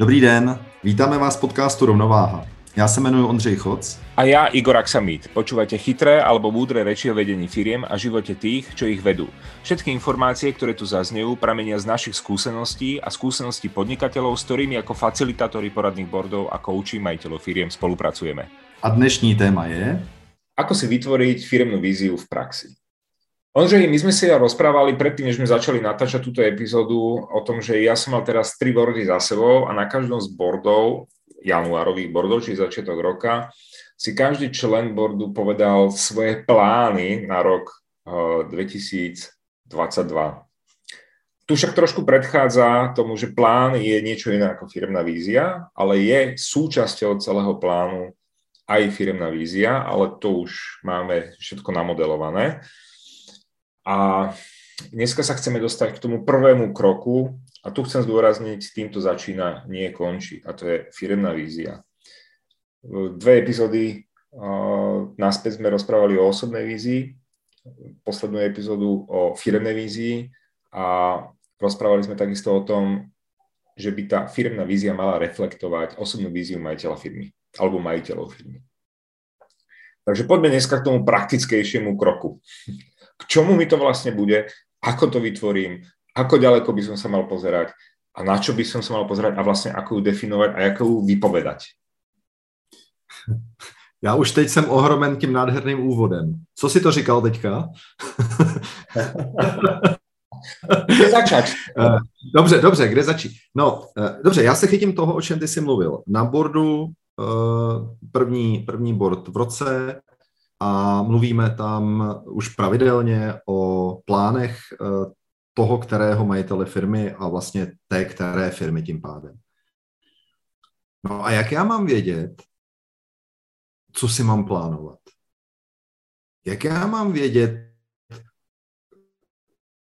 Dobrý den, vítáme vás v podcastu Rovnováha. Já se jmenuji Ondřej Choc. A ja Igor Aksamit. Počúvate chytré alebo múdre reči o vedení firiem a živote tých, čo ich vedú. Všetky informácie, ktoré tu zaznejú, pramenia z našich skúseností a skúseností podnikateľov, s ktorými ako facilitátori poradných bordov a kouči majiteľov firiem spolupracujeme. A dnešní téma je... Ako si vytvoriť firemnú víziu v praxi? Ondřej, my sme si rozprávali predtým, než sme začali natáčať túto epizódu o tom, že ja som mal teraz tri bordy za sebou a na každom z bordov januárových bordov, či začiatok roka, si každý člen bordu povedal svoje plány na rok 2022. Eh, tu však trošku predchádza tomu, že plán je niečo iné ako firmná vízia, ale je súčasťou celého plánu aj firmná vízia, ale to už máme všetko namodelované. A dneska sa chceme dostať k tomu prvému kroku, a tu chcem zdôrazniť, týmto začína, nie končí. A to je firemná vízia. Dve epizódy uh, náspäť sme rozprávali o osobnej vízii, poslednú epizódu o firemnej vízii a rozprávali sme takisto o tom, že by tá firemná vízia mala reflektovať osobnú víziu majiteľa firmy alebo majiteľov firmy. Takže poďme dneska k tomu praktickejšiemu kroku. K čomu mi to vlastne bude, ako to vytvorím, ako ďaleko by som sa mal pozerať a na čo by som sa mal pozerať a vlastne ako ju definovať a ako ju vypovedať. Já už teď jsem ohromen tím nádherným úvodem. Co si to říkal teďka? kde začať? Eh, dobře, dobře, kde začít? No, eh, dobře, já se chytím toho, o čem ty jsi mluvil. Na bordu eh, první, první board v roce a mluvíme tam už pravidelně o plánech toho, kterého majitele firmy a vlastně té, které firmy tím pádem. No a jak já mám vědět, co si mám plánovat? Jak já mám vědět,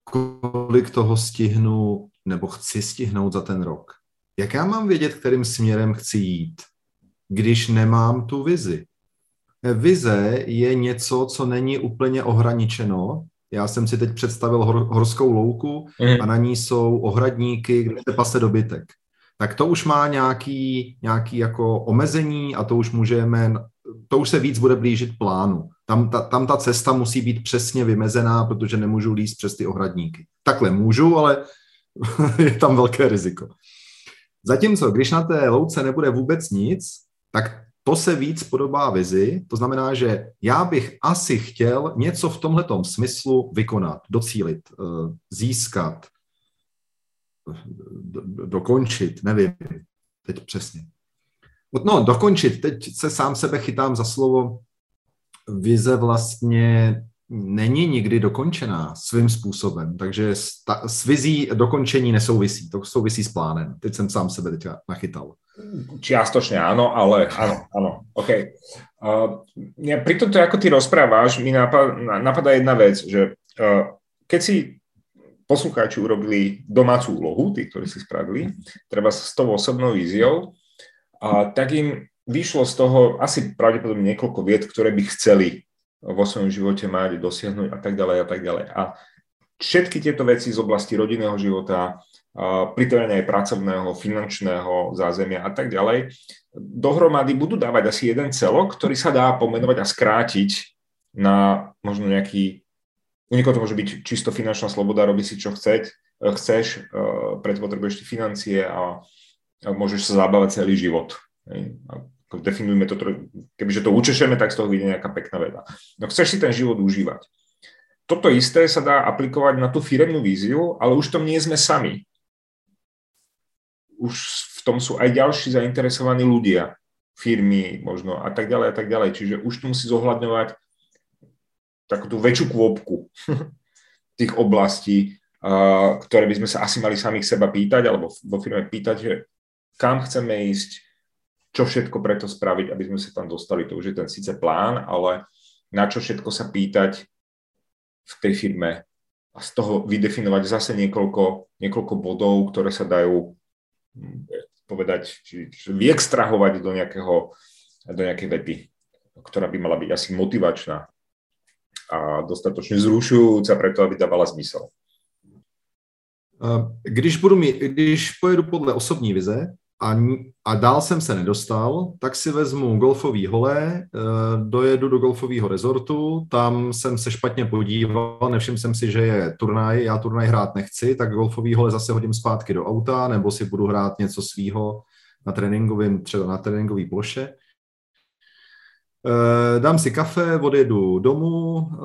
kolik toho stihnu nebo chci stihnout za ten rok? Jak já mám vědět, kterým směrem chci jít, když nemám tu vizi? Vize je něco, co není úplně ohraničeno já jsem si teď představil hor, horskou louku mm. a na ní jsou ohradníky, kde se pase dobytek. Tak to už má nějaký, nějaký jako omezení a to už můžeme, to už se víc bude blížit plánu. Tam ta, tam ta cesta musí být přesně vymezená, protože nemůžu líst přes ty ohradníky. Takhle můžu, ale je tam velké riziko. Zatímco, když na té louce nebude vůbec nic, tak to se víc podobá vizi, to znamená, že já bych asi chtěl něco v tomhletom smyslu vykonat, docílit, eh, získat, dokončit, nevím teď přesně. No, dokončit, teď se sám sebe chytám za slovo, vize vlastně není nikdy dokončená svým způsobem, takže s vizí dokončení nesouvisí, to souvisí s plánem. Teď jsem sám sebe teď nachytal. Čiastočne áno, ale áno, áno, OK. Uh, ja, pri tomto, ako ty rozprávaš, mi napadá, napadá jedna vec, že uh, keď si poslucháči urobili domácu úlohu, tí, ktorí si spravili, treba s tou osobnou víziou, uh, tak im vyšlo z toho asi pravdepodobne niekoľko vied, ktoré by chceli vo svojom živote mať, dosiahnuť a tak ďalej a tak ďalej. A všetky tieto veci z oblasti rodinného života, pritvárania aj pracovného, finančného zázemia a tak ďalej, dohromady budú dávať asi jeden celok, ktorý sa dá pomenovať a skrátiť na možno nejaký, u niekoho to môže byť čisto finančná sloboda, robí si čo chceť, chceš, preto potrebuješ tie financie a môžeš sa zabávať celý život. Definujeme to, kebyže to učešeme, tak z toho vyjde nejaká pekná veda. No chceš si ten život užívať. Toto isté sa dá aplikovať na tú firemnú víziu, ale už to nie sme sami už v tom sú aj ďalší zainteresovaní ľudia, firmy možno a tak ďalej a tak ďalej. Čiže už tu musí zohľadňovať takú tú väčšiu kôpku tých oblastí, ktoré by sme sa asi mali samých seba pýtať, alebo vo firme pýtať, že kam chceme ísť, čo všetko preto spraviť, aby sme sa tam dostali. To už je ten síce plán, ale na čo všetko sa pýtať v tej firme a z toho vydefinovať zase niekoľko, niekoľko bodov, ktoré sa dajú povedať, či, či vyextrahovať do, nejakého, do nejakej vety, ktorá by mala byť asi motivačná a dostatočne zrušujúca preto, aby dávala zmysel. Když, budu mít, když pojedu podle osobní vize, a, a dál jsem se nedostal, tak si vezmu golfový hole, eh, dojedu do golfového rezortu, tam jsem se špatně podíval, nevšiml jsem si, že je turnaj, já turnaj hrát nechci, tak golfový hole zase hodím zpátky do auta, nebo si budu hrát něco svýho na tréninkovém, třeba na tréninkové ploše. Eh, dám si kafe, odjedu domů, eh,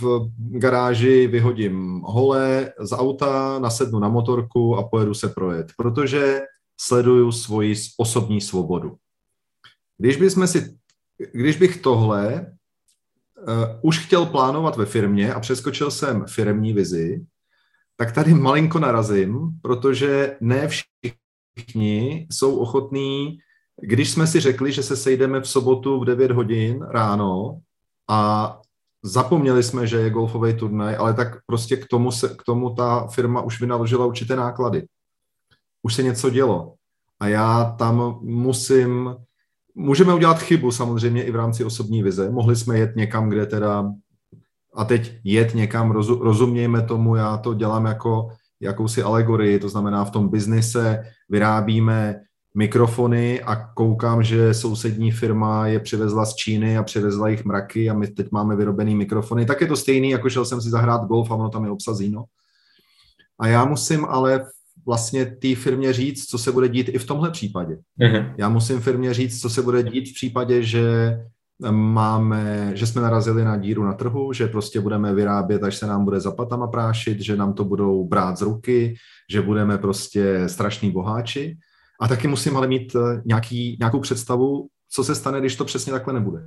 v garáži vyhodím hole z auta, nasednu na motorku a pojedu se projet, protože sleduju svoji osobní svobodu. Když, bychom si, když bych tohle uh, už chtěl plánovat ve firmě a přeskočil jsem firmní vizi, tak tady malinko narazím, protože ne všichni jsou ochotní, když jsme si řekli, že se sejdeme v sobotu v 9 hodin ráno a zapomněli jsme, že je golfový turnaj, ale tak prostě k tomu, se, k tomu ta firma už vynaložila určité náklady už se něco dělo. A já tam musím, můžeme udělat chybu samozřejmě i v rámci osobní vize. Mohli jsme jet někam, kde teda, a teď jet někam, rozumějme tomu, já to dělám jako jakousi alegorii, to znamená v tom biznise vyrábíme mikrofony a koukám, že sousední firma je přivezla z Číny a přivezla jich mraky a my teď máme vyrobený mikrofony. Tak je to stejný, jako šel jsem si zahrát golf a ono tam je obsazíno. A já musím ale vlastně té firmě říct, co se bude dít i v tomhle případě. Uh-huh. Já musím firmě říct, co se bude dít v případě, že máme, že jsme narazili na díru na trhu, že prostě budeme vyrábět, až se nám bude zapatama prášit, že nám to budou brát z ruky, že budeme prostě strašní boháči. A taky musím ale mít eh, nějaký, nějakou představu, co se stane, když to přesně takhle nebude.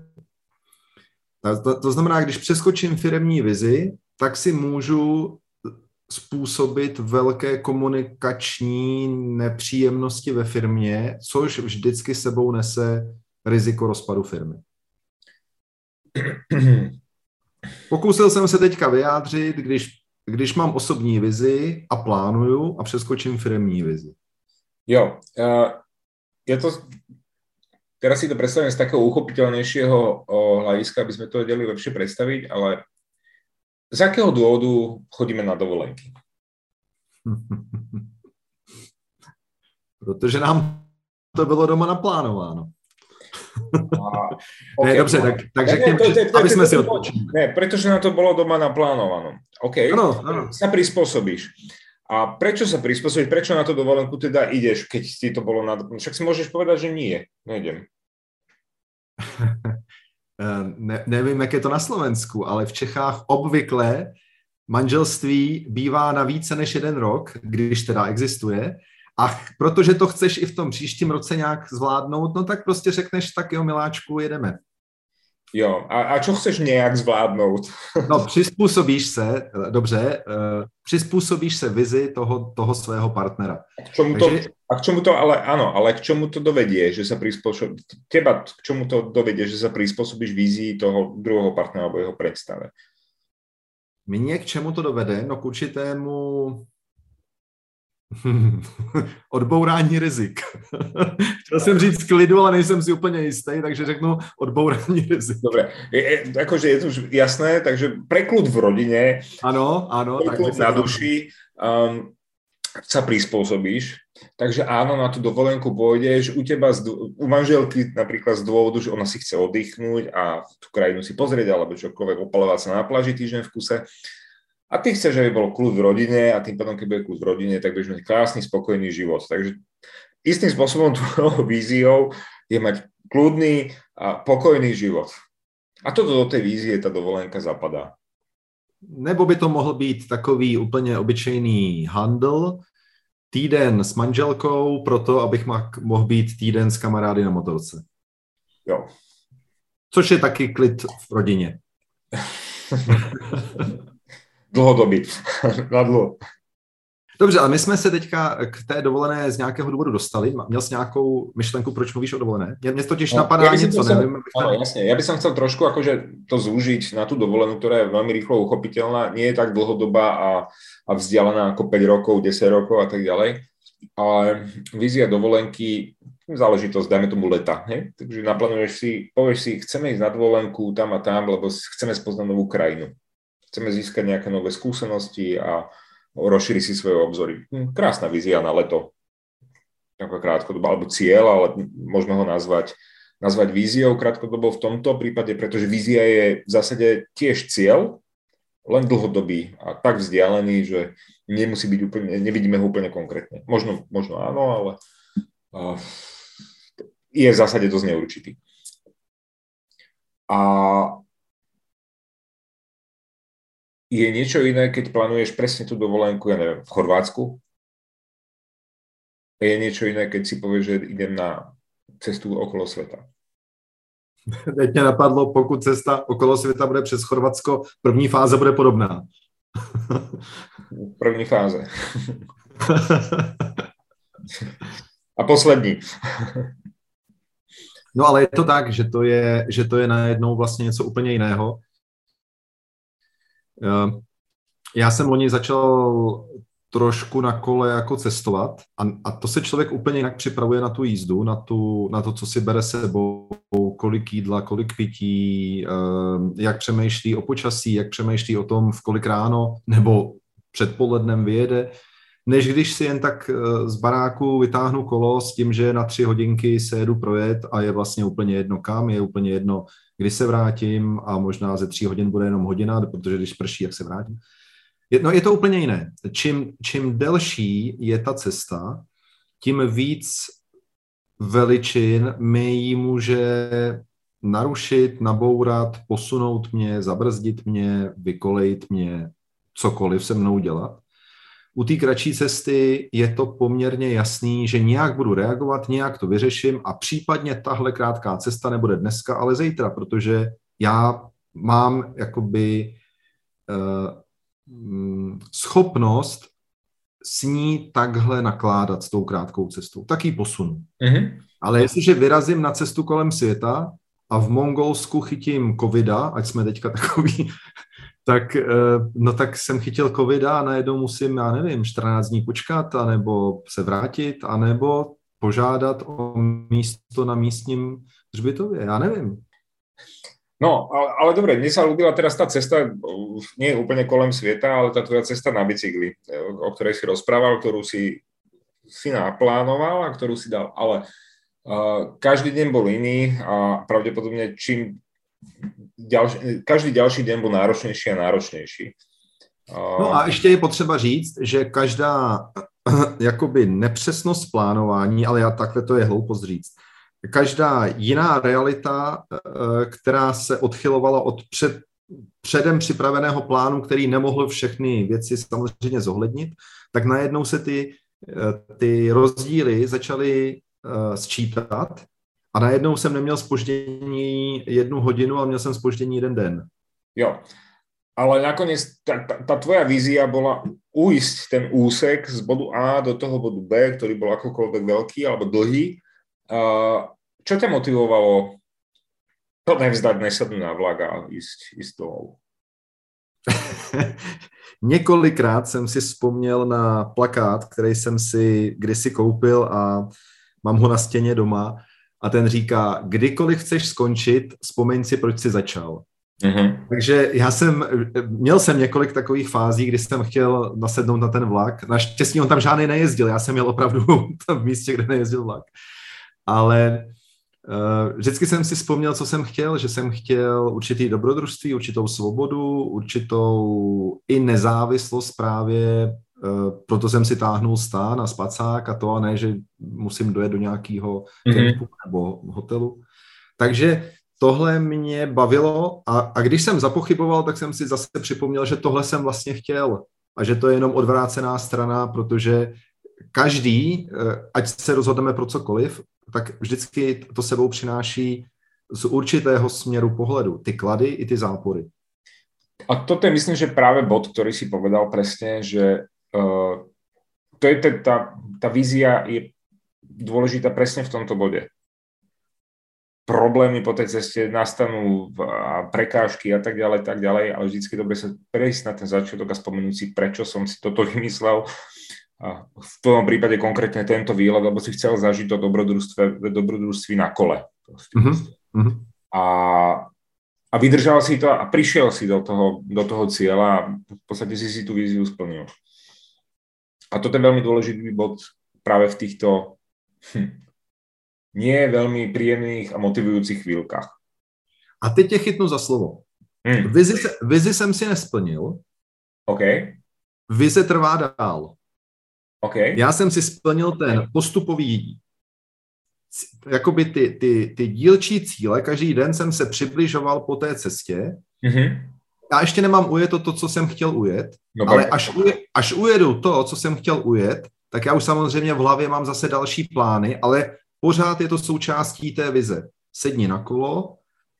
To, to znamená, když přeskočím firemní vizi, tak si můžu způsobit velké komunikační nepříjemnosti ve firmě, což vždycky sebou nese riziko rozpadu firmy. Pokusil jsem se teďka vyjádřit, když, když mám osobní vizi a plánuju a přeskočím firmní vizi. Jo, uh, je to, teraz si to predstavím z takého uchopiteľnejšieho hľadiska, aby sme to vedeli lepšie predstaviť, ale z jakého důvodu chodíme na dovolenky? Protože nám to bylo doma naplánováno. A, okay, ne, dobře, tak, tak řekněme, aby jsme si odpočili. Ne, protože na to bylo doma naplánováno. OK, ano, ano. sa prispôsobíš. A prečo sa prispôsobíš, prečo na to dovolenku teda ideš, keď ti to bolo na... Však si môžeš povedať, že nie, nejdem. Eh, ne, nevím, jak je to na Slovensku, ale v Čechách obvykle manželství bývá na více než jeden rok, když teda existuje. A protože to chceš i v tom příštím roce nějak zvládnout, no tak prostě řekneš, tak jo, miláčku, jedeme. Jo, a, a čo chceš nějak zvládnout? no, přizpůsobíš se, dobře, uh, přizpůsobíš se vizi toho, toho svého partnera. A k čemu, Takže... to, a k čemu to, ale ano, ale k čemu to dovedie, že sa prispôsobíš, teba k čemu to dovedie, že sa prispôsobíš vízii toho druhého partnera alebo jeho predstave? Mně k čemu to dovede? No k určitému odbourání rizik. Chtěl jsem říct klidu, ale nejsem si úplně jistý, takže řeknu odbourání rizik. Dobre, je, akože je to už jasné, takže preklud v rodine, ano, ano, preklud na duši, um, sa prispôsobíš, takže áno, na tú dovolenku pôjdeš, u teba, u manželky napríklad z dôvodu, že ona si chce oddychnúť a tú krajinu si pozrieť, alebo čokoľvek opalovať sa na pláži týždeň v kuse, a ty chceš, aby bol kľud v rodine a tým pádom, keď bude kľud v rodine, tak budeš mať krásny, spokojný život. Takže istým spôsobom tvojou víziou je mať kľudný a pokojný život. A toto do tej vízie ta dovolenka zapadá. Nebo by to mohl být takový úplně obyčejný handl, týden s manželkou, proto abych mohl být týden s kamarády na motorce. Jo. Což je taky klid v rodině. dlhodobý, na dlouho. Dobře, ale my jsme se teďka k té dovolené z nějakého důvodu dostali. Měl jsi nějakou myšlenku, proč mluvíš o dovolené? Mě, mě totiž no, napadá ja něco, chcel, nevím. Áno, tam... jasne. Ja by som chcel trošku akože to zúžiť na tú dovolenú, ktorá je veľmi rýchlo uchopiteľná. Nie je tak dlhodobá a, a vzdialená ako 5 rokov, 10 rokov a tak ďalej. Ale vízia dovolenky, záležitosť, dajme tomu leta. Ne? Takže naplánuješ si, povieš si, chceme ísť na dovolenku tam a tam, lebo chceme spoznať novú krajinu chceme získať nejaké nové skúsenosti a rozšíriť si svoje obzory. Hm, krásna vízia na leto. ako krátkodobo, alebo cieľ, ale možno ho nazvať, nazvať víziou krátkodobo v tomto prípade, pretože vízia je v zásade tiež cieľ, len dlhodobý a tak vzdialený, že nemusí byť úplne, nevidíme ho úplne konkrétne. Možno, možno áno, ale je v zásade dosť neurčitý. A je niečo iné, keď plánuješ presne tú dovolenku, ja neviem, v Chorvátsku, je niečo iné, keď si povieš, že idem na cestu okolo sveta. Teď mě napadlo, pokud cesta okolo světa bude přes Chorvatsko, první fáze bude podobná. první fáze. A poslední. no ale je to tak, že to je, že to je najednou vlastně něco úplně jiného. Eh, já jsem loni začal trošku na kole jako cestovat a, a to se člověk úplně jinak připravuje na tu jízdu, na, tu, na to, co si bere sebou, kolik jídla, kolik pití, ehm, jak přemýšlí o počasí, jak přemýšlí o tom, v kolik ráno nebo předpolednem vyjede, než když si jen tak eh, z baráku vytáhnu kolo s tím, že na tři hodinky se jedu projet a je vlastně úplně jedno kam, je úplně jedno, kdy se vrátím a možná ze tří hodin bude jenom hodina, protože když prší, jak se vrátím. Je, no je to úplně jiné. Čím, čím delší je ta cesta, tím víc veličin mi ji může narušit, nabourat, posunout mě, zabrzdit mě, vykolejit mě, cokoliv se mnou dělat. U té kratší cesty je to poměrně jasný, že nějak budu reagovat, nějak to vyřeším a případně tahle krátká cesta nebude dneska, ale zítra, protože já mám jakoby uh, Mm, schopnost s ní takhle nakládat s tou krátkou cestou. Tak ji posunu. Mm-hmm. Ale jestliže vyrazím na cestu kolem světa a v Mongolsku chytím covida, ať jsme teďka takový, tak, eh, no tak jsem chytil covida a najednou musím, já nevím, 14 dní počkat, anebo se vrátit, anebo požádat o místo na místním hřbitově, já nevím. No, ale, ale dobre, mne sa ľúbila teraz tá cesta, nie úplne kolem sveta, ale tá tvoja cesta na bicykli, o ktorej si rozprával, ktorú si, si naplánoval a ktorú si dal. Ale uh, každý deň bol iný a pravdepodobne čím ďalší, každý ďalší deň bol náročnejší a náročnejší. Uh, no a ještě je potřeba říct, že každá jakoby nepřesnost plánování, ale já takhle to je hloupost říct, každá jiná realita, eh, která se odchylovala od před, předem připraveného plánu, který nemohl všechny věci samozřejmě zohlednit, tak najednou se ty, eh, ty rozdíly začaly eh, sčítat a najednou jsem neměl spoždění jednu hodinu, ale měl jsem spoždění jeden den. Jo, ale nakonec ta, ta, ta tvoja vízia bola uísť ten úsek z bodu A do toho bodu B, ktorý bol akokoľvek veľký alebo dlhý Uh, čo ťa motivovalo to nevzdať, nesadnúť na vlak a ísť, ísť domov? Několikrát jsem si vzpomněl na plakát, který jsem si kdysi koupil a mám ho na stěně doma a ten říká, kdykoliv chceš skončit, vzpomeň si, proč jsi začal. Mm-hmm. Takže já jsem, měl jsem několik takových fází, kdy jsem chtěl nasednout na ten vlak. Naštěstí on tam žádný nejezdil, já jsem měl opravdu tam v místě, kde nejezdil vlak ale uh, vždycky jsem si vzpomněl, co jsem chtěl, že jsem chtěl určitý dobrodružství, určitou svobodu, určitou i nezávislost právě, proto jsem si táhnul stán a spacák a to, a ne, že musím dojet do nějakého mm-hmm. nebo hotelu. Takže tohle mě bavilo a, a když jsem zapochyboval, tak jsem si zase připomněl, že tohle jsem vlastně chtěl a že to je jenom odvrácená strana, protože každý, eh, ať se rozhodneme pro cokoliv, tak vždycky to sebou přináší z určitého směru pohledu ty klady i ty zápory. A toto je myslím, že práve bod, ktorý si povedal presne, že to je tá, tá vízia je dôležitá presne v tomto bode. Problémy po tej ceste nastanú a prekážky a tak ďalej, tak ďalej, ale vždycky dobre sa prejsť na ten začiatok a spomenúť si, prečo som si toto vymyslel a v tom prípade konkrétne tento výlet, lebo si chcel zažiť to dobrodružstve, dobrodružství na kole. Uh-huh. A, a vydržal si to a prišiel si do toho, do toho cieľa a v podstate si si tú víziu splnil. A toto je veľmi dôležitý bod práve v týchto hm, nie veľmi príjemných a motivujúcich chvíľkach. A teď tě chytnu za slovo. Hmm. Vizi, vizi jsem si nesplnil. OK. Vize trvá dál. OK. Já jsem si splnil ten postupový jakoby ty, ty, ty dílčí cíle, každý den jsem se přibližoval po té cestě. Mm-hmm. Já ještě nemám ujet to, to, co jsem chtěl ujet, no, ale až, uje, až ujedu to, co jsem chtěl ujet, tak já už samozřejmě v hlavě mám zase další plány, ale pořád je to součástí té vize. Sedni na kolo,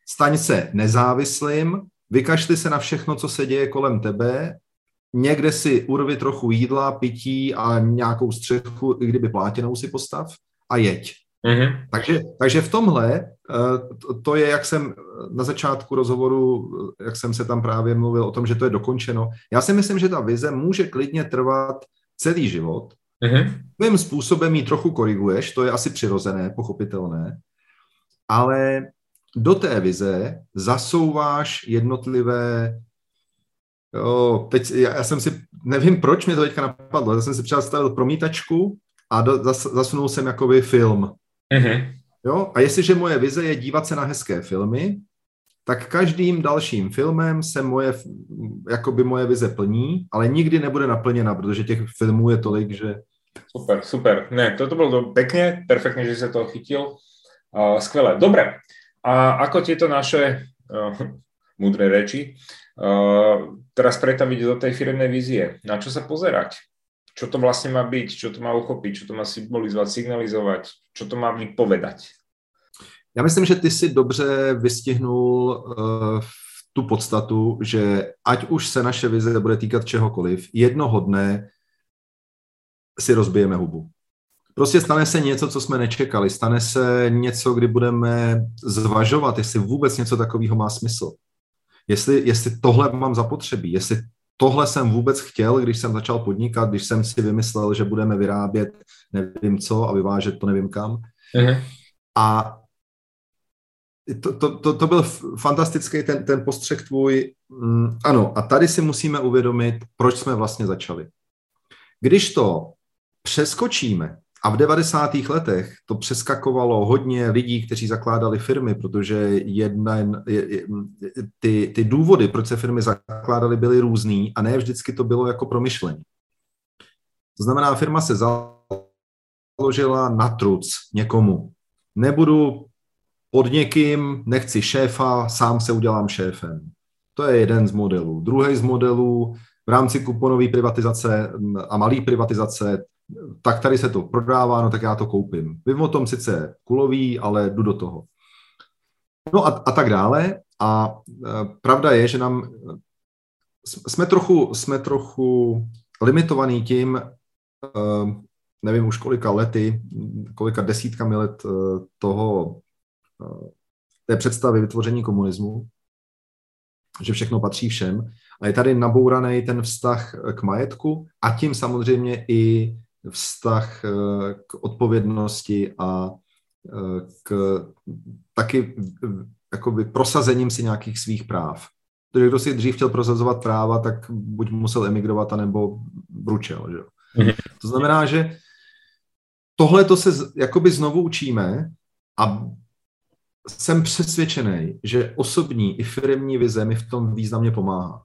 staň se nezávislým, vykašli se na všechno, co se děje kolem tebe, někde si urvi trochu jídla, pití a nějakou střechu, i kdyby plátěnou si postav a jeď. Mm-hmm. Takže, takže v tomhle, eh, to je, jak jsem na začátku rozhovoru, jak jsem se tam právě mluvil o tom, že to je dokončeno. Já si myslím, že ta vize může klidně trvat celý život. Mm-hmm. Tvým způsobem ji trochu koriguješ, to je asi přirozené, pochopitelné, ale do té vize zasouváš jednotlivé Jo, teď já, já jsem si, nevím proč mě to teďka napadlo, já jsem si představil promítačku a do, zas, zasunul jsem jakoby film. Mm-hmm. Jo? A jestliže moje vize je dívat se na hezké filmy, tak každým dalším filmem se moje, jakoby moje vize plní, ale nikdy nebude naplněna, protože těch filmů je tolik, že... Super, super. Ne, toto bylo pekne, perfektně, že se to chytil. Uh, skvelé. Dobre. A ako tieto naše uh, múdre reči uh, teraz pretaviť do tej firmnej vízie? Na čo sa pozerať? Čo to vlastne má byť, čo to má uchopiť, čo to má symbolizovať, signalizovať, čo to má mi povedať. Já myslím, že ty si dobře vystihnul uh, tu podstatu, že ať už se naše vize bude týkat čehokoliv, jednoho dne si rozbijeme hubu. Prostě stane se něco, co jsme nečekali. Stane se něco, kdy budeme zvažovat, jestli vůbec něco takového má smysl. Jestli, jestli tohle mám zapotřebí, jestli tohle jsem vůbec chtěl, když jsem začal podnikat, když jsem si vymyslel, že budeme vyrábět nevím co a vyvážet to nevím kam. Uh-huh. A to, to, to, to byl fantastický ten, ten postřeh tvůj. Mm, ano, a tady si musíme uvědomit, proč jsme vlastně začali. Když to přeskočíme, a v 90. letech to přeskakovalo hodně lidí, kteří zakládali firmy, protože jedna, ty, ty důvody, proč se firmy zakládaly, byly různý a ne vždycky to bylo jako promyšlení. To znamená, firma se založila na truc někomu. Nebudu pod někým, nechci šéfa, sám se udělám šéfem. To je jeden z modelů. Druhý z modelů v rámci kuponové privatizace a malé privatizace tak tady se to prodává, no tak já to koupím. Vím o tom sice kulový, ale jdu do toho. No a, a tak dále. A e, pravda je, že nám jsme trochu, jsme trochu limitovaný tím, e, nevím už kolika lety, kolika desítkami let e, toho, té představy vytvoření komunismu, že všechno patří všem. A je tady nabouraný ten vztah k majetku a tím samozřejmě i vztah eh, k odpovědnosti a eh, k taky jakoby prosazením si nějakých svých práv. Protože kdo si dřív chtěl prosazovat práva, tak buď musel emigrovat, anebo bručel. Že? Mm-hmm. To znamená, že tohle to se jakoby znovu učíme a jsem přesvědčený, že osobní i firmní vize mi v tom významně pomáhá.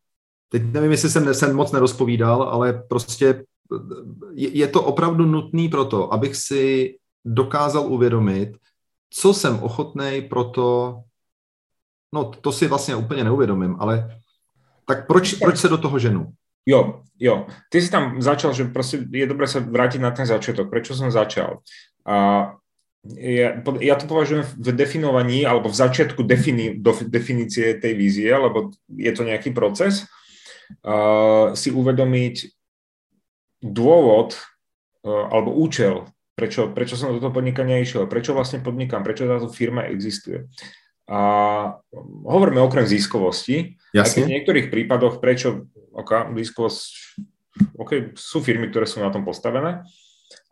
Teď nevím, jestli jsem, jsem moc nerozpovídal, ale prostě je to opravdu nutný proto, abych si dokázal uvědomit, co jsem ochotný pro to, no to si vlastně úplně neuvědomím, ale tak proč, proč se do toho ženu? Jo, jo. Ty si tam začal, že prostě je dobré se vrátit na ten začátek. Prečo jsem začal? A ja, ja to považujem v definovaní alebo v začiatku defini, do, definície tej vízie, lebo je to nejaký proces, uh, si uvedomiť, dôvod e, alebo účel, prečo, prečo som do toho podnikania išiel, prečo vlastne podnikám, prečo táto firma existuje. A hovoríme okrem ziskovosti, Jasne. v niektorých prípadoch, prečo, ok, ziskovosť, ok, sú firmy, ktoré sú na tom postavené,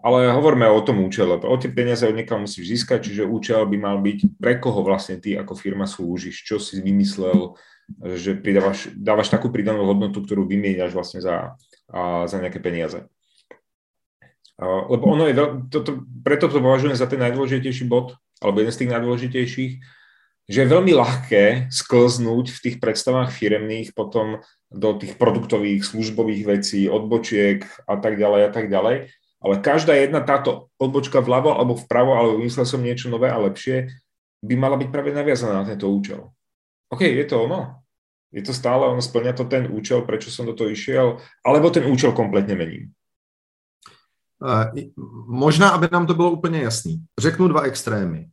ale hovoríme o tom účele. O tie peniaze od niekoho musíš získať, čiže účel by mal byť, pre koho vlastne ty ako firma slúžiš, čo si vymyslel, že pridávaš, dávaš takú pridanú hodnotu, ktorú vymieňaš vlastne za, a za nejaké peniaze. lebo ono je, veľ, toto, preto to považujem za ten najdôležitejší bod, alebo jeden z tých najdôležitejších, že je veľmi ľahké sklznúť v tých predstavách firemných potom do tých produktových, službových vecí, odbočiek a tak ďalej a tak ďalej. Ale každá jedna táto odbočka vľavo alebo vpravo, alebo vymyslel som niečo nové a lepšie, by mala byť práve naviazaná na tento účel. OK, je to ono. Je to stále, ono splňa to ten účel, prečo som do toho išiel, alebo ten účel kompletně mením. Uh, možná, aby nám to bylo úplně jasný. Řeknu dva extrémy.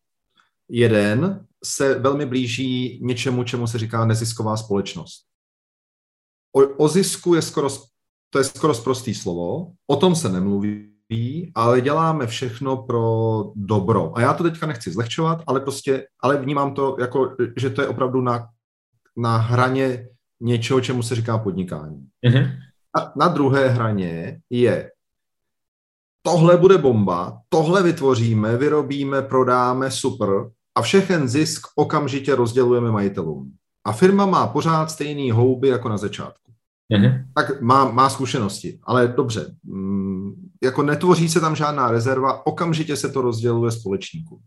Jeden se velmi blíží něčemu, čemu se říká nezisková společnost. O, o zisku je skoro, to je skoro zprostý slovo, o tom se nemluví, ale děláme všechno pro dobro. A já to teďka nechci zlehčovat, ale prostě, ale vnímám to jako, že to je opravdu na, na hraně něčeho, čemu se říká podnikání. Mm-hmm. A na druhé hraně je tohle bude bomba, tohle vytvoříme, vyrobíme, prodáme, super, a všechen zisk okamžitě rozdělujeme majitelům. A firma má pořád stejný houby jako na začátku. Mm-hmm. Tak má, má zkušenosti, ale dobře, mm, jako netvoří se tam žádná rezerva, okamžitě se to rozděluje společníkům.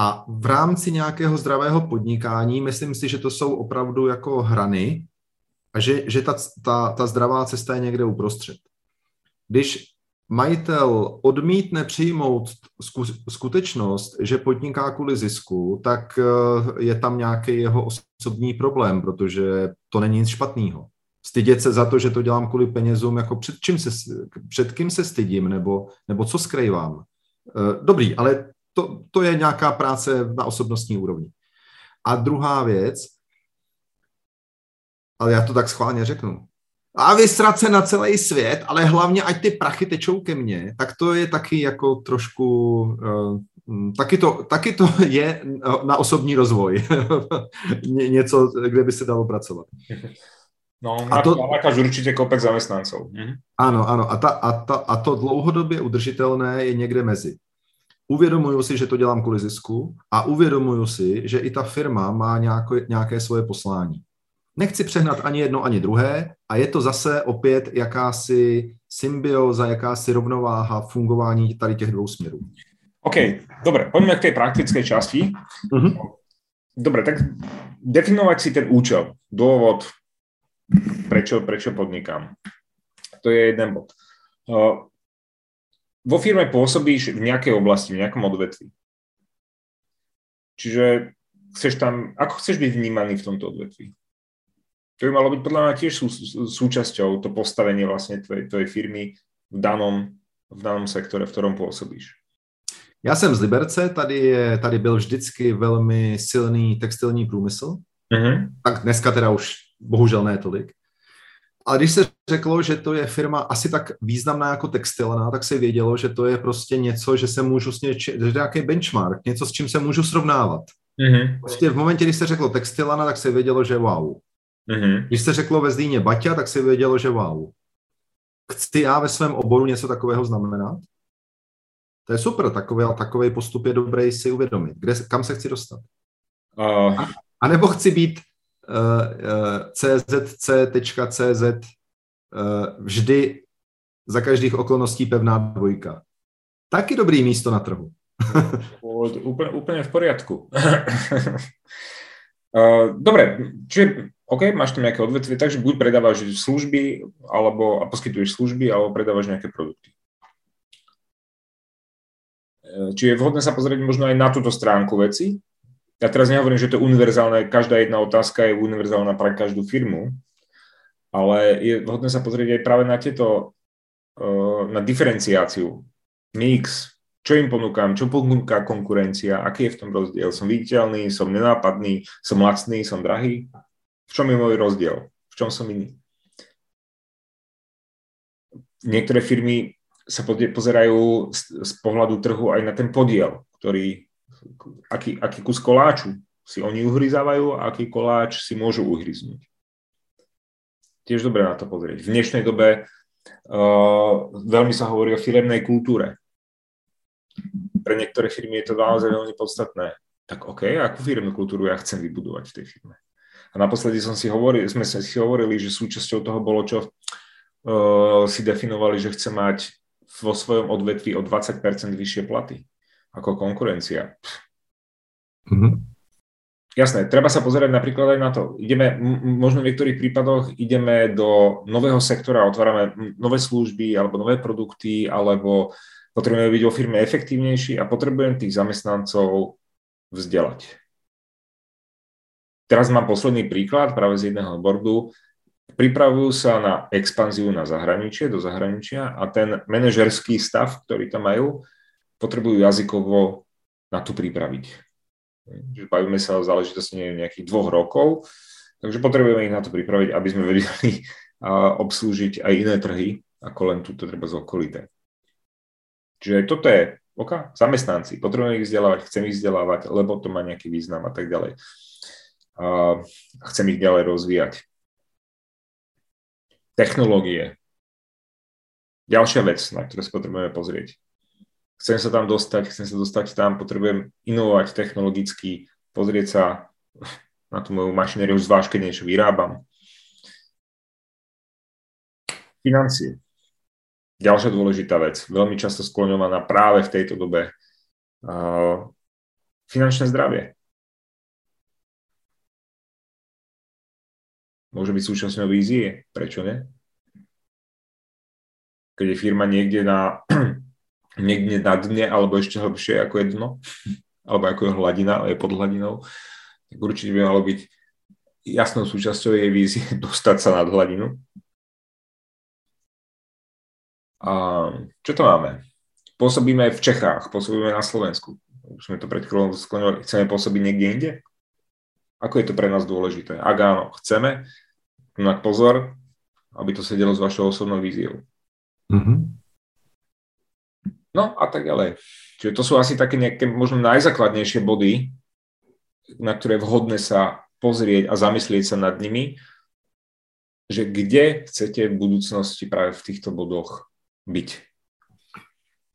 A v rámci nějakého zdravého podnikání, myslím si, že to jsou opravdu jako hrany a že, že ta, ta, ta zdravá cesta je někde uprostřed. Když majitel odmítne přijmout skutečnost, že podniká kvůli zisku, tak eh, je tam nějaký jeho osobní problém, protože to není nic špatného. Stydět se za to, že to dělám kvůli penězům, jako před, čím se, před kým se stydím, nebo, nebo co skrývám. Eh, dobrý, ale to, to je nějaká práce na osobnostní úrovni. A druhá věc, ale já to tak schválně řeknu, a vysrat se na celý svět, ale hlavně ať ty prachy tečou ke mně, tak to je taky jako trošku, uh, taky, to, taky to je na osobní rozvoj. Ně, něco, kde by se dalo pracovat. No, a to nakáž určitě kopec zaměstnanců. Mhm. Ano, ano. A, ta, a, ta, a to dlouhodobě udržitelné je někde mezi. Uvědomuju si, že to dělám kvůli zisku a uvědomuju si, že i ta firma má nějaké, nějaké svoje poslání. Nechci přehnat ani jedno, ani druhé a je to zase opět jakási symbioza, jakási rovnováha fungování tady těch dvou směrů. OK, dobre, poďme k tej praktickej časti. Uh-huh. Dobre, tak definovať si ten účel, dôvod, prečo, prečo podnikám. To je jeden bod. Vo firme pôsobíš v nejakej oblasti, v nejakom odvetví. Čiže chceš tam, ako chceš byť vnímaný v tomto odvetví? to by malo byť podľa mňa tiež sú, súčasťou to postavenie vlastne tvojej, tvojej firmy v danom, v danom sektore, v ktorom pôsobíš. Já jsem z Liberce, tady, je, tady byl vždycky velmi silný textilní průmysl. Mm-hmm. Tak dneska teda už bohužel ne tolik. Ale když se řeklo, že to je firma asi tak významná jako textilna, tak se vědělo, že to je prostě něco, že se můžu s něči, že nějaký benchmark, něco, s čím se můžu srovnávat. Mm-hmm. Prostě v momentě, když se řeklo textilana, tak se vědělo, že wow. Mm-hmm. Když se řeklo ve Zlíně Baťa, tak si vědělo, že wow. Chci já ve svém oboru něco takového znamenat? To je super, takový, takový postup je dobrý si uvědomit. Kde, kam se chci dostat? Uh. A, a nebo chci být czc.cz uh, vždy za každých okolností pevná dvojka. Taky dobrý místo na trhu. úplně, úplně v poriadku. dobre, čiže OK, máš tam nejaké odvetvie, takže buď predávaš služby, alebo a poskytuješ služby, alebo predávaš nejaké produkty. Či je vhodné sa pozrieť možno aj na túto stránku veci. Ja teraz nehovorím, že to je univerzálne, každá jedna otázka je univerzálna pre každú firmu, ale je vhodné sa pozrieť aj práve na tieto, e, na diferenciáciu, mix, čo im ponúkam, čo ponúka konkurencia, aký je v tom rozdiel. Som viditeľný, som nenápadný, som lacný, som drahý. V čom je môj rozdiel? V čom som iný? Niektoré firmy sa pozerajú z, pohľadu trhu aj na ten podiel, ktorý, aký, aký kus koláču si oni uhryzávajú a aký koláč si môžu uhryznúť. Tiež dobre na to pozrieť. V dnešnej dobe uh, veľmi sa hovorí o firemnej kultúre. Pre niektoré firmy je to naozaj veľmi podstatné. Tak OK, akú firmnú kultúru ja chcem vybudovať v tej firme? A naposledy som si hovoril, sme si hovorili, že súčasťou toho bolo, čo uh, si definovali, že chce mať vo svojom odvetví o 20% vyššie platy ako konkurencia. Mm-hmm. Jasné, treba sa pozerať napríklad aj na to. Ideme, možno v niektorých prípadoch ideme do nového sektora, otvárame nové služby alebo nové produkty, alebo potrebujeme byť vo firme efektívnejší a potrebujem tých zamestnancov vzdelať. Teraz mám posledný príklad práve z jedného boardu. Pripravujú sa na expanziu na zahraničie, do zahraničia a ten manažerský stav, ktorý tam majú, potrebujú jazykovo na to pripraviť bavíme sa o záležitosti nejakých dvoch rokov, takže potrebujeme ich na to pripraviť, aby sme vedeli obslúžiť aj iné trhy, ako len túto treba z okolité. Čiže toto je, OK, zamestnanci, potrebujeme ich vzdelávať, chcem ich vzdelávať, lebo to má nejaký význam a tak ďalej. A chcem ich ďalej rozvíjať. Technológie. Ďalšia vec, na ktorú sa potrebujeme pozrieť chcem sa tam dostať, chcem sa dostať tam, potrebujem inovovať technologicky, pozrieť sa na tú moju mašinériu, zvlášť keď niečo vyrábam. Financie. Ďalšia dôležitá vec, veľmi často skloňovaná práve v tejto dobe. Uh, finančné zdravie. Môže byť súčasťou vízie, prečo ne? Keď je firma niekde na niekde na dne, alebo ešte hlbšie ako je dno, alebo ako je hladina, je pod hladinou, tak určite by malo byť jasnou súčasťou jej vízie dostať sa nad hladinu. A čo to máme? Pôsobíme v Čechách, pôsobíme na Slovensku. Už sme to pred chvíľou skloňovali. Chceme pôsobiť niekde inde? Ako je to pre nás dôležité? Ak áno, chceme, mať pozor, aby to sedelo s vašou osobnou víziou. Mm-hmm. No a tak ďalej. Čiže to sú asi také nejaké možno najzákladnejšie body, na ktoré je vhodné sa pozrieť a zamyslieť sa nad nimi, že kde chcete v budúcnosti práve v týchto bodoch byť.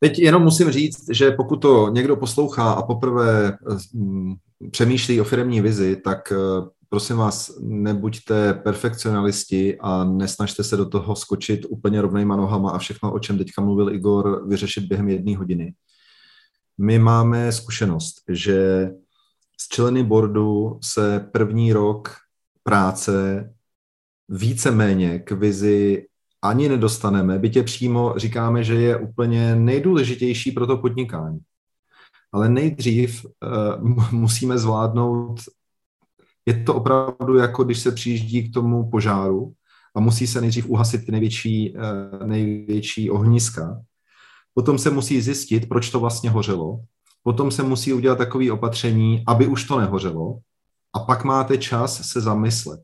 Teď jenom musím říct, že pokud to někdo poslouchá a poprvé mm, přemýšlí o firmní vizi, tak eh, prosím vás, nebuďte perfekcionalisti a nesnažte se do toho skočit úplně rovnýma nohama a všechno, o čem teďka mluvil Igor, vyřešit během jedné hodiny. My máme zkušenost, že z členy boardu se první rok práce víceméně k vizi ani nedostaneme, bytě přímo říkáme, že je úplně nejdůležitější pro to podnikání. Ale nejdřív uh, musíme zvládnout je to opravdu jako když se přijíždí k tomu požáru a musí se nejdřív uhasit ty největší, eh, největší ohniska. Potom se musí zjistit, proč to vlastně hořelo. Potom se musí udělat takové opatření, aby už to nehořelo. A pak máte čas se zamyslet.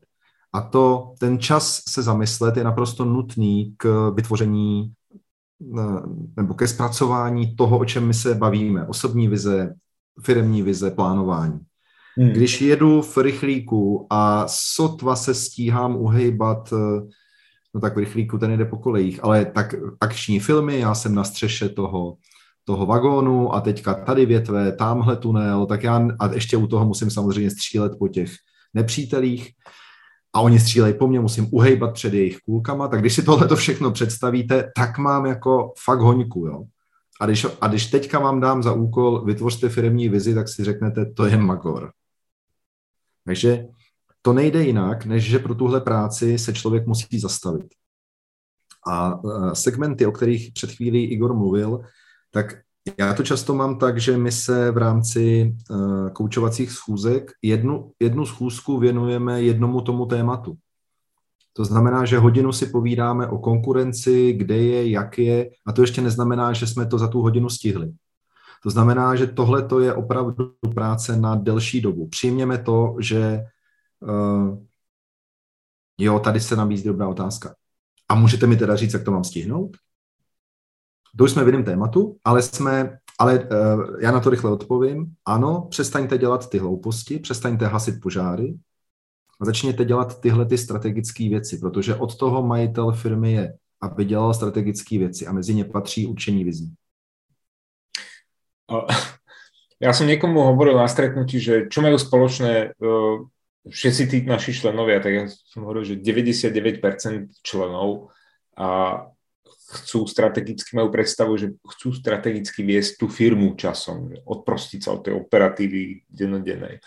A to, ten čas se zamyslet je naprosto nutný k vytvoření eh, nebo ke zpracování toho, o čem my se bavíme. Osobní vize, firmní vize, plánování. Hmm. Když jedu v rychlíku a sotva se stíhám uhejbat, eh, no tak v rychlíku ten jde po kolejích, ale tak akční filmy, já jsem na střeše toho, toho vagónu a teďka tady větve, tamhle tunel, tak já a ještě u toho musím samozřejmě střílet po těch nepřítelích a oni střílejí po mně, musím uhejbat před jejich kůlkama, tak když si tohle to všechno představíte, tak mám jako fakt hoňku, jo. A když, a když teďka vám dám za úkol vytvořte firmní vizi, tak si řeknete, to je magor. Takže to nejde jinak, než že pro tuhle práci se člověk musí zastavit. A e, segmenty, o kterých před chvílí Igor mluvil, tak já to často mám tak, že my se v rámci uh, koučovacích schůzek jednu, jednu schůzku věnujeme jednomu tomu tématu. To znamená, že hodinu si povídáme o konkurenci, kde je, jak je, a to ještě neznamená, že jsme to za tu hodinu stihli. To znamená, že tohle to je opravdu práce na delší dobu. Přijměme to, že uh, jo, tady se nabízí dobrá otázka. A můžete mi teda říct, jak to mám stihnout? To už jsme v jiném tématu, ale jsme, ale uh, já na to rychle odpovím. Ano, přestaňte dělat ty hlouposti, přestaňte hasit požáry a začněte dělat tyhle ty strategické věci, protože od toho majitel firmy je, aby dělal strategické věci a mezi ně patří učení vizí. Ja som niekomu hovoril na stretnutí, že čo majú spoločné uh, všetci tí naši členovia, tak ja som hovoril, že 99% členov a chcú strategicky, majú predstavu, že chcú strategicky viesť tú firmu časom, odprostiť sa od tej operatívy dennodennej.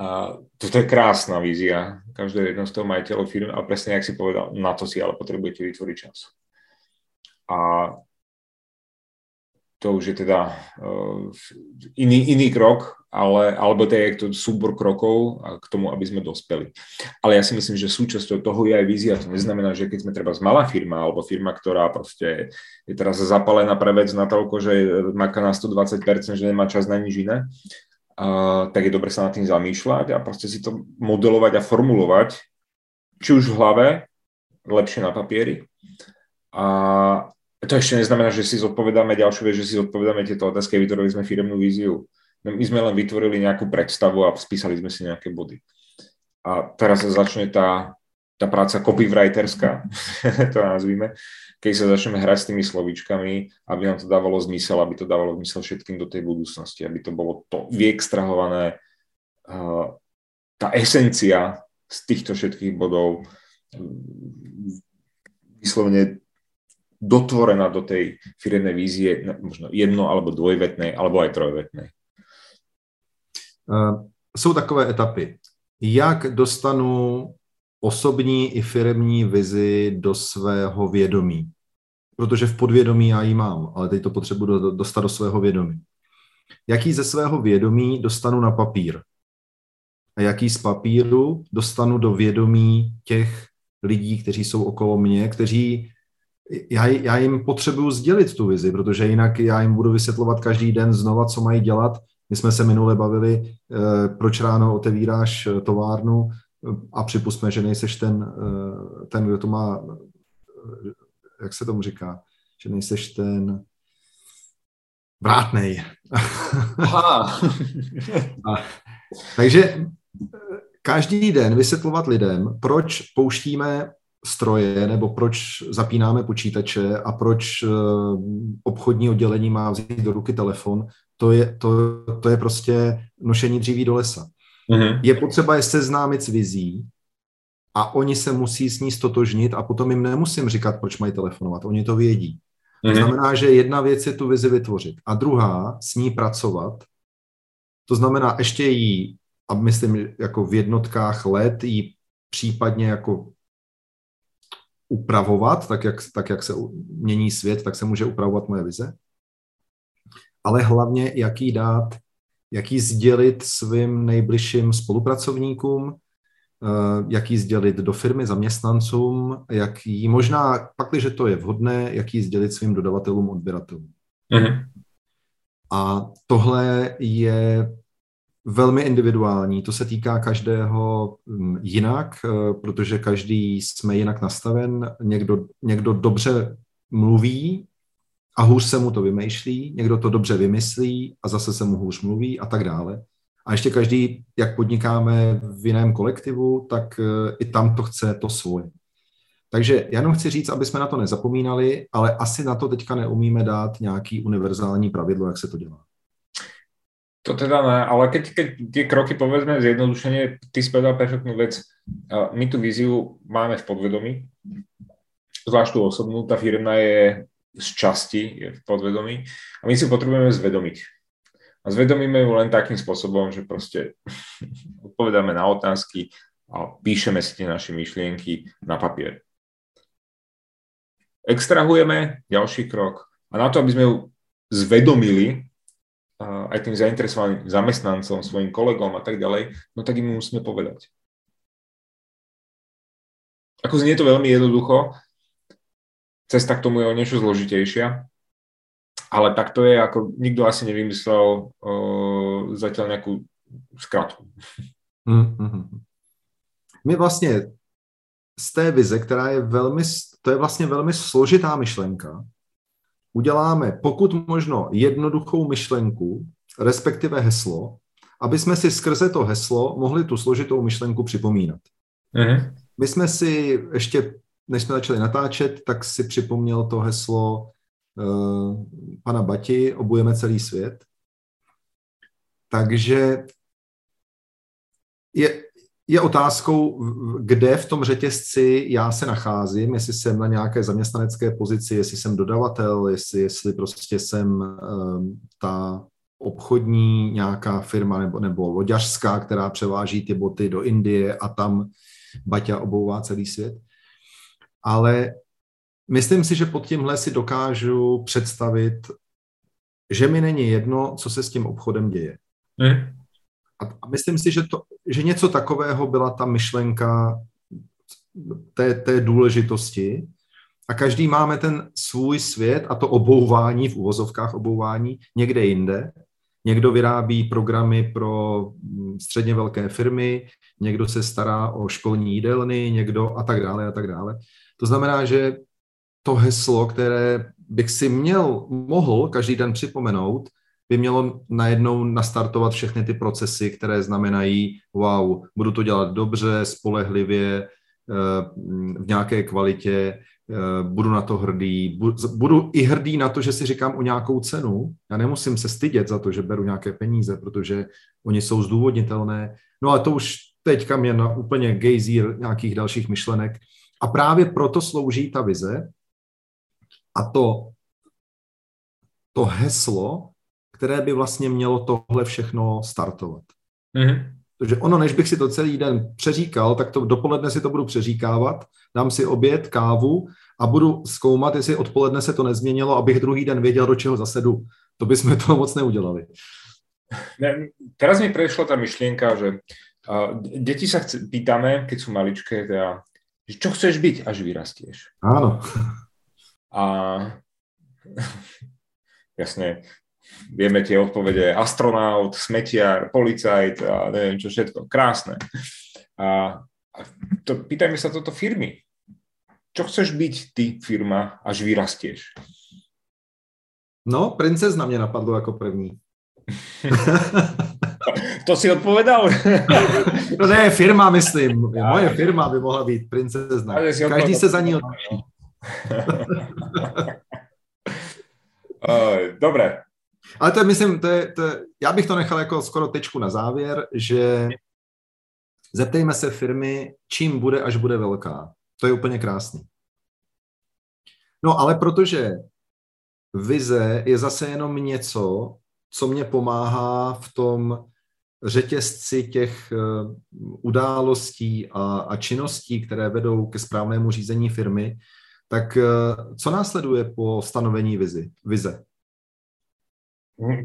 A toto je krásna vízia každého jedného z toho majiteľov firmy, ale presne, jak si povedal, na to si ale potrebujete vytvoriť čas. A to už je teda uh, iný, iný krok, ale, alebo to je to súbor krokov k tomu, aby sme dospeli. Ale ja si myslím, že súčasťou toho je aj vízia. To neznamená, že keď sme treba z malá firma, alebo firma, ktorá proste je teraz zapalená pre vec na toľko, že maká na 120%, že nemá čas na nič iné, uh, tak je dobre sa nad tým zamýšľať a proste si to modelovať a formulovať, či už v hlave, lepšie na papieri, a, to ešte neznamená, že si zodpovedáme ďalšiu vec, že si zodpovedáme tieto otázky vytvorili sme firemnú víziu. My sme len vytvorili nejakú predstavu a spísali sme si nejaké body. A teraz sa začne tá, tá práca copywriterská, to nazvíme, keď sa začneme hrať s tými slovíčkami, aby nám to dávalo zmysel, aby to dávalo zmysel všetkým do tej budúcnosti, aby to bolo to vyextrahované, uh, tá esencia z týchto všetkých bodov vyslovene dotvorená do tej firemnej vízie, možno jedno alebo dvojvetnej, alebo aj trojvetnej? Uh, jsou takové etapy. Jak dostanu osobní i firemní vizi do svého vědomí? Protože v podvědomí já ji mám, ale teď to potřebuji dostat do svého vědomí. Jaký ze svého vědomí dostanu na papír? A jaký z papíru dostanu do vědomí těch lidí, kteří jsou okolo mě, kteří já, já jim potřebuju sdělit tu vizi, protože jinak já jim budu vysvětlovat každý den znova, co mají dělat. My jsme se minule bavili, eh, proč ráno otevíráš eh, továrnu eh, a připustme, že nejseš ten, ten, kdo to má, jak se tomu říká, že nejseš ten vrátnej. Aha. a, takže každý den vysvětlovat lidem, proč pouštíme stroje, nebo proč zapínáme počítače a proč uh, obchodní oddělení má vzít do ruky telefon, to je, to, to je prostě nošení dříví do lesa. Mm-hmm. Je potřeba je seznámit s vizí a oni se musí s ní stotožnit a potom jim nemusím říkat, proč mají telefonovat. Oni to vědí. Mm-hmm. To mhm. znamená, že jedna věc je tu vizi vytvořit a druhá s ní pracovat. To znamená ještě jí, a myslím jako v jednotkách let, jí případně jako upravovat, tak jak, tak jak se mění svět, tak se může upravovat moje vize. Ale hlavně, jaký dát, jaký sdělit svým nejbližším spolupracovníkům, eh, jaký sdělit do firmy zaměstnancům, jaký možná, pakliže to je vhodné, jaký sdělit svým dodavatelům, odběratelům. Mm-hmm. A tohle je velmi individuální, to se týká každého mm, jinak, eh, protože každý jsme jinak nastaven, někdo, někdo dobře mluví a hůř se mu to vymýšlí, někdo to dobře vymyslí a zase se mu hůř mluví a tak dále. A ještě každý, jak podnikáme v jiném kolektivu, tak eh, i tam to chce to svoje. Takže já jenom chci říct, aby jsme na to nezapomínali, ale asi na to teďka neumíme dát nějaký univerzální pravidlo, jak se to dělá. To teda ne, ale keď, keď tie kroky povedzme zjednodušenie, ty spovedal perfektnú vec. My tú víziu máme v podvedomí, zvlášť tú osobnú, tá firma je z časti je v podvedomí a my si potrebujeme zvedomiť. A zvedomíme ju len takým spôsobom, že proste odpovedáme na otázky a píšeme si tie naše myšlienky na papier. Extrahujeme ďalší krok a na to, aby sme ju zvedomili, aj tým zainteresovaným zamestnancom, svojim kolegom a tak ďalej, no tak im musíme povedať. Ako znie to veľmi jednoducho, cesta k tomu je o niečo zložitejšia, ale tak to je, ako nikto asi nevymyslel uh, zatiaľ nejakú skratku. Mm-hmm. My vlastně z té vize, která je velmi, to je vlastně velmi složitá myšlenka, uděláme pokud možno jednoduchou myšlenku, respektive heslo, aby jsme si skrze to heslo mohli tu složitou myšlenku připomínat. Mm-hmm. My jsme si ještě, než jsme začali natáčet, tak si připomněl to heslo uh, pana Bati, obujeme celý svět. Takže je, je otázkou, kde v tom řetězci já se nacházím, jestli jsem na nějaké zaměstnanecké pozici, jestli jsem dodavatel, jestli, jestli prostě jsem um, ta obchodní nějaká firma nebo, nebo loďařská, která převáží ty boty do Indie a tam Baťa obouvá celý svět. Ale myslím si, že pod tímhle si dokážu představit, že mi není jedno, co se s tím obchodem děje. Hmm. A myslím si, že, to, že něco takového byla ta myšlenka té, té důležitosti. A každý máme ten svůj svět a to obouvání, v uvozovkách obouvání, někde jinde. Někdo vyrábí programy pro mm, středně velké firmy, někdo se stará o školní jídelny, někdo a tak dále a tak dále. To znamená, že to heslo, které bych si měl, mohl každý den připomenout, by mělo najednou nastartovat všechny ty procesy, které znamenají, wow, budu to dělat dobře, spolehlivě, eh, v nějaké kvalitě, eh, budu na to hrdý, budu i hrdý na to, že si říkám o nějakou cenu. Já nemusím se stydět za to, že beru nějaké peníze, protože oni jsou zdůvodnitelné. No a to už teďka mě na úplně gejzír nějakých dalších myšlenek. A právě proto slouží ta vize a to, to heslo, které by vlastně mělo tohle všechno startovat. Mm-hmm. Takže ono, než bych si to celý den přeříkal, tak to dopoledne si to budu přeříkávat, dám si oběd, kávu a budu zkoumat, jestli odpoledne se to nezměnilo, abych druhý den věděl, do čeho zasedu. To bychom to moc neudělali. Ne, teraz mi prešla ta myšlienka, že uh, deti sa chce, pýtame, keď sú maličké, teda, že čo chceš byť, až vyrastieš. Áno. A jasne, vieme tie odpovede astronaut, smetiar, policajt a neviem čo všetko. Krásne. A, a to, pýtajme sa toto firmy. Čo chceš byť ty, firma, až vyrastieš? No, princezna mě napadlo jako první. to si odpovedal? no ne, firma myslím. Moje firma by mohla být princezna. Každý se za ní odliší. Dobre, ale to je, myslím, to je, to je, já bych to nechal jako skoro tečku na závěr, že zeptejme se firmy, čím bude, až bude velká. To je úplně krásný. No ale protože vize je zase jenom něco, co mě pomáhá v tom řetězci těch uh, událostí a, a činností, které vedou ke správnému řízení firmy, tak uh, co následuje po stanovení vizi, vize?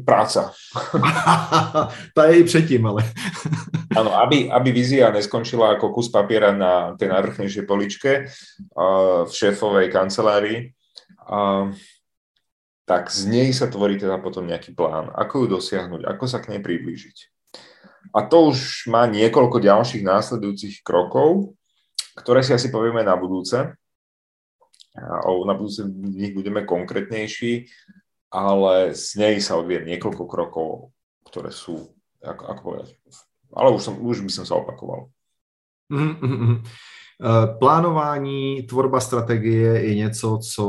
Práca. Tá je i předtím, ale... Áno, aby, aby vízia neskončila ako kus papiera na tej najvrchnejšej poličke uh, v šéfovej kancelárii, uh, tak z nej sa tvorí teda potom nejaký plán, ako ju dosiahnuť, ako sa k nej priblížiť. A to už má niekoľko ďalších následujúcich krokov, ktoré si asi povieme na budúce. A na budúce v nich budeme konkrétnejší ale z nej sa odvie niekoľko krokov, ktoré sú, ako, ako povedať, ale už, som, už by som sa opakoval. Mm-hmm. Plánování, tvorba strategie je něco, co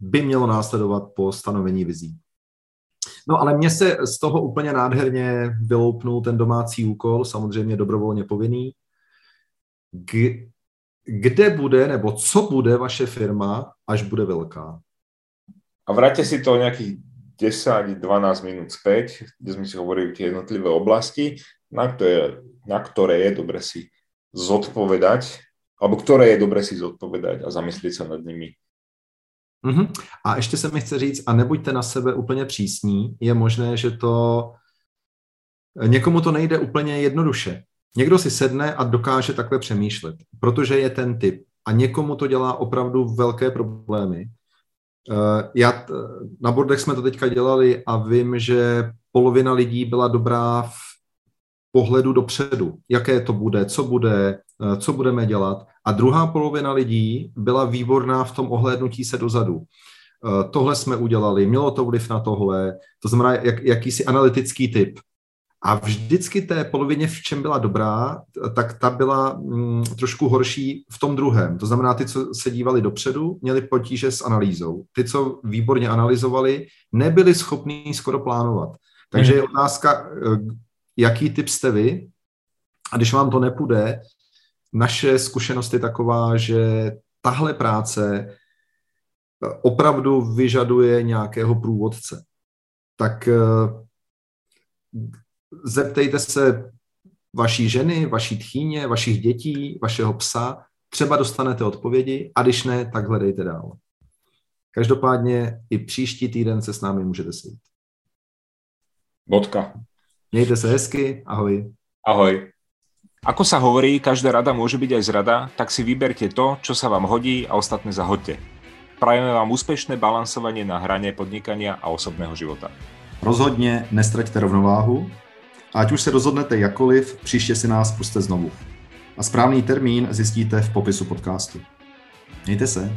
by mělo následovat po stanovení vizí. No ale mně se z toho úplně nádherně vyloupnul ten domácí úkol, samozřejmě dobrovolně povinný. Kde bude, nebo co bude vaše firma, až bude velká? A vráťte si to nejakých 10-12 minút späť, kde sme si hovorili tie jednotlivé oblasti, na ktoré, na ktoré je dobre si zodpovedať, alebo ktoré je dobre si zodpovedať a zamyslieť sa nad nimi. Mm-hmm. A ještě se mi chce říct, a nebuďte na sebe úplně přísní, je možné, že to někomu to nejde úplně jednoduše. Někdo si sedne a dokáže takhle přemýšlet, protože je ten typ. A někomu to dělá opravdu velké problémy. Eh, já, na bordech jsme to teďka dělali a vím, že polovina lidí byla dobrá v pohledu dopředu, jaké to bude, co bude, eh, co budeme dělat. A druhá polovina lidí byla výborná v tom ohlédnutí se dozadu. Eh, tohle jsme udělali, mělo to vliv na tohle, to znamená jak, jakýsi analytický typ. A vždycky té polovině, v čem byla dobrá, tak ta byla mm, trošku horší v tom druhém. To znamená, ty, co se dívali dopředu, měli potíže s analýzou. Ty, co výborně analyzovali, nebyli schopní skoro plánovat. Takže je otázka, eh, jaký typ jste vy A když vám to nepůjde, naše zkušenost je taková, že tahle práce opravdu vyžaduje nějakého průvodce. Tak eh, zeptejte se vaší ženy, vaší tchýně, vašich dětí, vašeho psa, třeba dostanete odpovědi a když ne, tak hledejte dál. Každopádně i příští týden se s námi můžete sejít. Bodka. Mějte se hezky, ahoj. Ahoj. Ako sa hovorí, každá rada môže byť aj zrada, tak si vyberte to, čo sa vám hodí a ostatné zahoďte. Prajeme vám úspešné balansovanie na hrane podnikania a osobného života. Rozhodně nestraťte rovnováhu ať už se rozhodnete jakoliv, příště si nás puste znovu. A správný termín zjistíte v popisu podcastu. Mějte se.